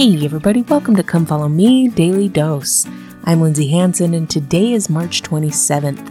Hey, everybody, welcome to Come Follow Me Daily Dose. I'm Lindsay Hanson, and today is March 27th.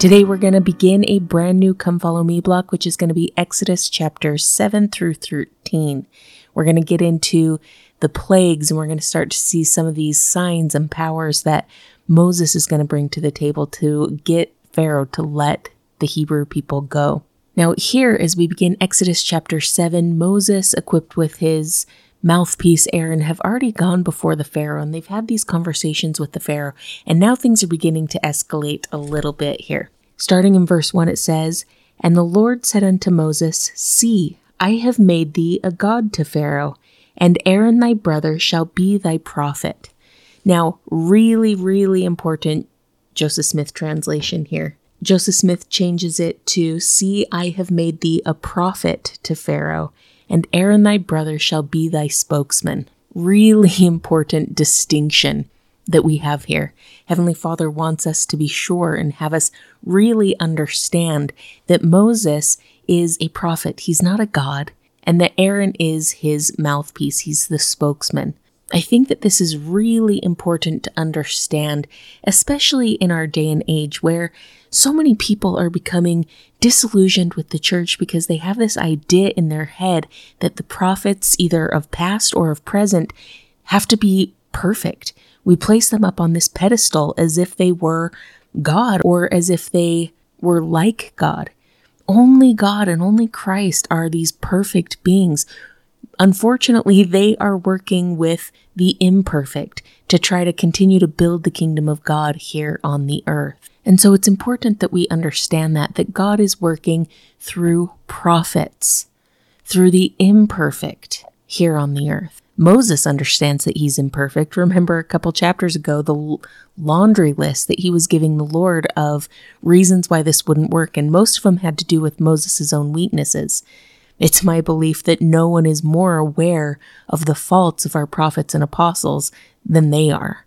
Today, we're going to begin a brand new Come Follow Me block, which is going to be Exodus chapter 7 through 13. We're going to get into the plagues, and we're going to start to see some of these signs and powers that Moses is going to bring to the table to get Pharaoh to let the Hebrew people go. Now, here, as we begin Exodus chapter 7, Moses, equipped with his mouthpiece Aaron have already gone before the Pharaoh and they've had these conversations with the Pharaoh, and now things are beginning to escalate a little bit here. Starting in verse 1, it says, And the Lord said unto Moses, See, I have made thee a god to Pharaoh, and Aaron thy brother shall be thy prophet. Now, really, really important Joseph Smith translation here. Joseph Smith changes it to, See, I have made thee a prophet to Pharaoh, and Aaron thy brother shall be thy spokesman. Really important distinction that we have here. Heavenly Father wants us to be sure and have us really understand that Moses is a prophet. He's not a God, and that Aaron is his mouthpiece. He's the spokesman. I think that this is really important to understand, especially in our day and age where so many people are becoming disillusioned with the church because they have this idea in their head that the prophets, either of past or of present, have to be perfect. We place them up on this pedestal as if they were God or as if they were like God. Only God and only Christ are these perfect beings Unfortunately, they are working with the imperfect to try to continue to build the kingdom of God here on the earth. And so it's important that we understand that, that God is working through prophets, through the imperfect here on the earth. Moses understands that he's imperfect. Remember a couple chapters ago, the laundry list that he was giving the Lord of reasons why this wouldn't work, and most of them had to do with Moses' own weaknesses. It's my belief that no one is more aware of the faults of our prophets and apostles than they are.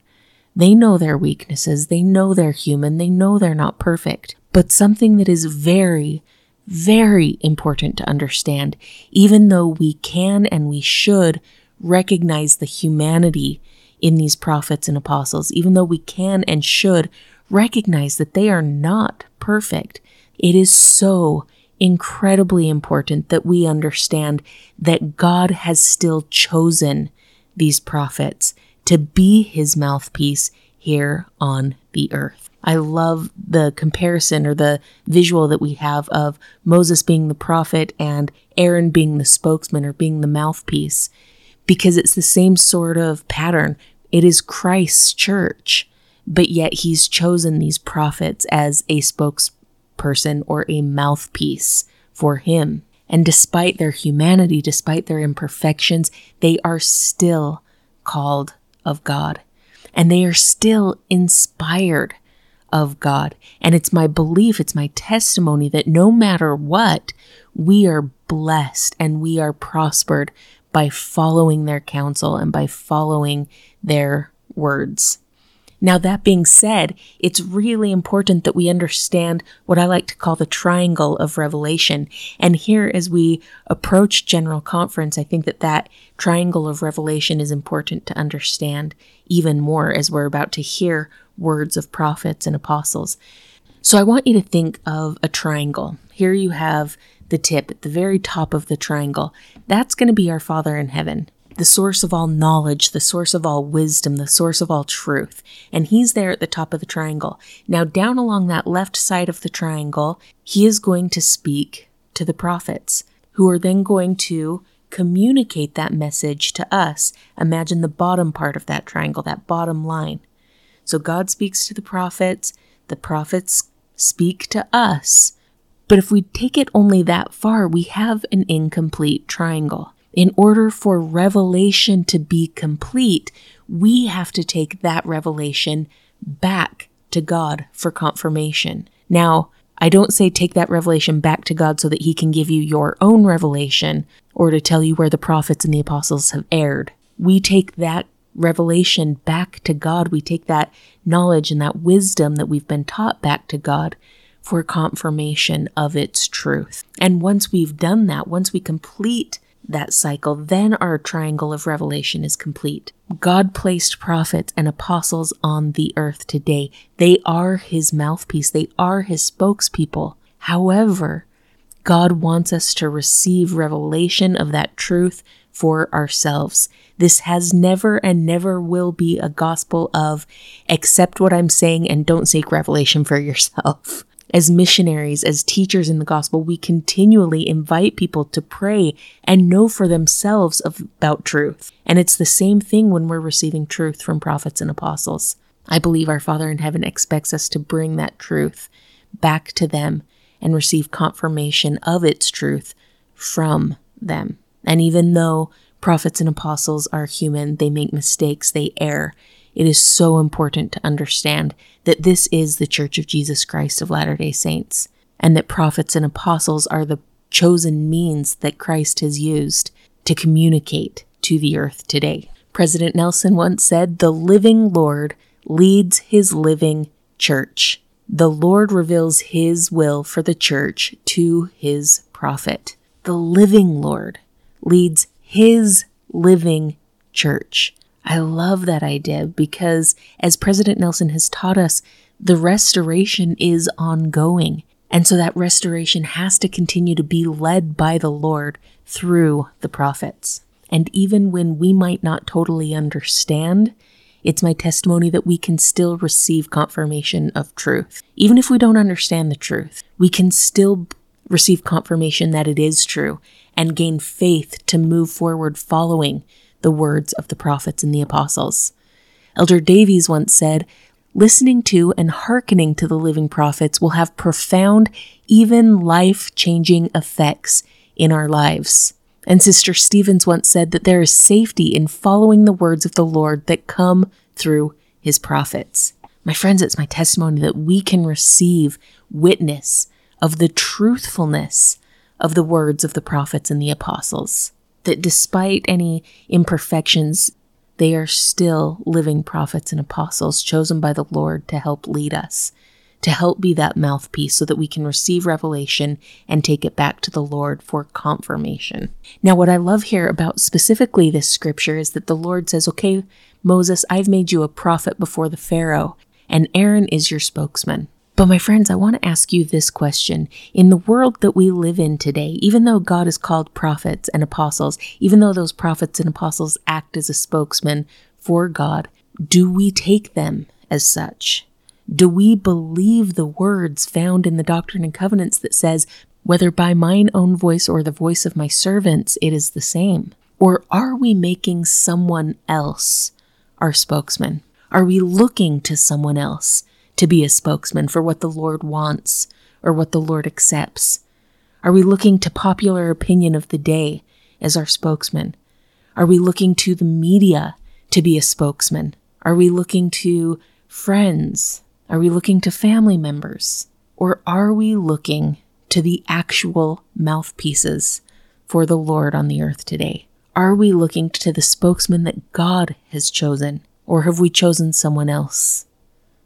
They know their weaknesses, they know they're human, they know they're not perfect. But something that is very, very important to understand, even though we can and we should recognize the humanity in these prophets and apostles, even though we can and should recognize that they are not perfect, it is so incredibly important that we understand that God has still chosen these prophets to be his mouthpiece here on the earth. I love the comparison or the visual that we have of Moses being the prophet and Aaron being the spokesman or being the mouthpiece because it's the same sort of pattern. It is Christ's church, but yet he's chosen these prophets as a spokesperson person or a mouthpiece for him. And despite their humanity, despite their imperfections, they are still called of God. And they are still inspired of God. And it's my belief, it's my testimony that no matter what, we are blessed and we are prospered by following their counsel and by following their words. Now, that being said, it's really important that we understand what I like to call the triangle of revelation. And here, as we approach General Conference, I think that that triangle of revelation is important to understand even more as we're about to hear words of prophets and apostles. So I want you to think of a triangle. Here you have the tip at the very top of the triangle. That's going to be our Father in heaven the source of all knowledge, the source of all wisdom, the source of all truth. And he's there at the top of the triangle. Now, down along that left side of the triangle, he is going to speak to the prophets, who are then going to communicate that message to us. Imagine the bottom part of that triangle, that bottom line. So God speaks to the prophets, the prophets speak to us. But if we take it only that far, we have an incomplete triangle. In order for revelation to be complete, we have to take that revelation back to God for confirmation. Now, I don't say take that revelation back to God so that He can give you your own revelation or to tell you where the prophets and the apostles have erred. We take that revelation back to God. We take that knowledge and that wisdom that we've been taught back to God for confirmation of its truth. And once we've done that, once we complete that cycle, then our triangle of revelation is complete. God placed prophets and apostles on the earth today. They are his mouthpiece, they are his spokespeople. However, God wants us to receive revelation of that truth for ourselves. This has never and never will be a gospel of accept what I'm saying and don't seek revelation for yourself. As missionaries, as teachers in the gospel, we continually invite people to pray and know for themselves about truth. And it's the same thing when we're receiving truth from prophets and apostles. I believe our Father in heaven expects us to bring that truth back to them and receive confirmation of its truth from them. And even though prophets and apostles are human, they make mistakes, they err, it is so important to understand that this is the Church of Jesus Christ of Latter day Saints, and that prophets and apostles are the chosen means that Christ has used to communicate to the earth today. President Nelson once said, The living Lord leads his living church. The Lord reveals his will for the church to his prophet. The living Lord leads his living church. I love that idea because, as President Nelson has taught us, the restoration is ongoing. And so that restoration has to continue to be led by the Lord through the prophets. And even when we might not totally understand, it's my testimony that we can still receive confirmation of truth. Even if we don't understand the truth, we can still receive confirmation that it is true and gain faith to move forward following the words of the prophets and the apostles. Elder Davies once said, Listening to and hearkening to the living prophets will have profound, even life changing effects in our lives. And Sister Stevens once said that there is safety in following the words of the Lord that come through his prophets. My friends, it's my testimony that we can receive witness of the truthfulness of the words of the prophets and the apostles that despite any imperfections, they are still living prophets and apostles chosen by the Lord to help lead us, to help be that mouthpiece so that we can receive revelation and take it back to the Lord for confirmation. Now, what I love here about specifically this scripture is that the Lord says, Okay, Moses, I've made you a prophet before the Pharaoh, and Aaron is your spokesman. But, my friends, I want to ask you this question. In the world that we live in today, even though God has called prophets and apostles, even though those prophets and apostles act as a spokesman for God, do we take them as such? Do we believe the words found in the Doctrine and Covenants that says, whether by mine own voice or the voice of my servants, it is the same? Or are we making someone else our spokesman? Are we looking to someone else? To be a spokesman for what the Lord wants or what the Lord accepts? Are we looking to popular opinion of the day as our spokesman? Are we looking to the media to be a spokesman? Are we looking to friends? Are we looking to family members? Or are we looking to the actual mouthpieces for the Lord on the earth today? Are we looking to the spokesman that God has chosen? Or have we chosen someone else?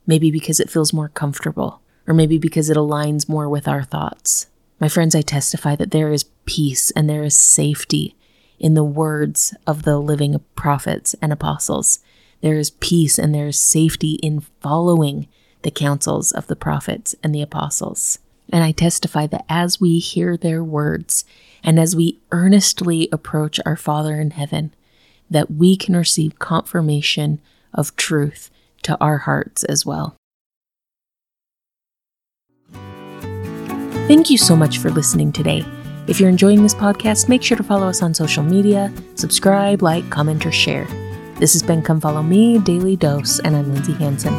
Maybe because it feels more comfortable, or maybe because it aligns more with our thoughts. My friends, I testify that there is peace and there is safety in the words of the living prophets and apostles. There is peace and there is safety in following the counsels of the prophets and the apostles. And I testify that as we hear their words and as we earnestly approach our Father in heaven, that we can receive confirmation of truth to our hearts as well. Thank you so much for listening today. If you're enjoying this podcast, make sure to follow us on social media, subscribe, like, comment, or share. This has been Come Follow Me, Daily Dose, and I'm Lindsay Hanson.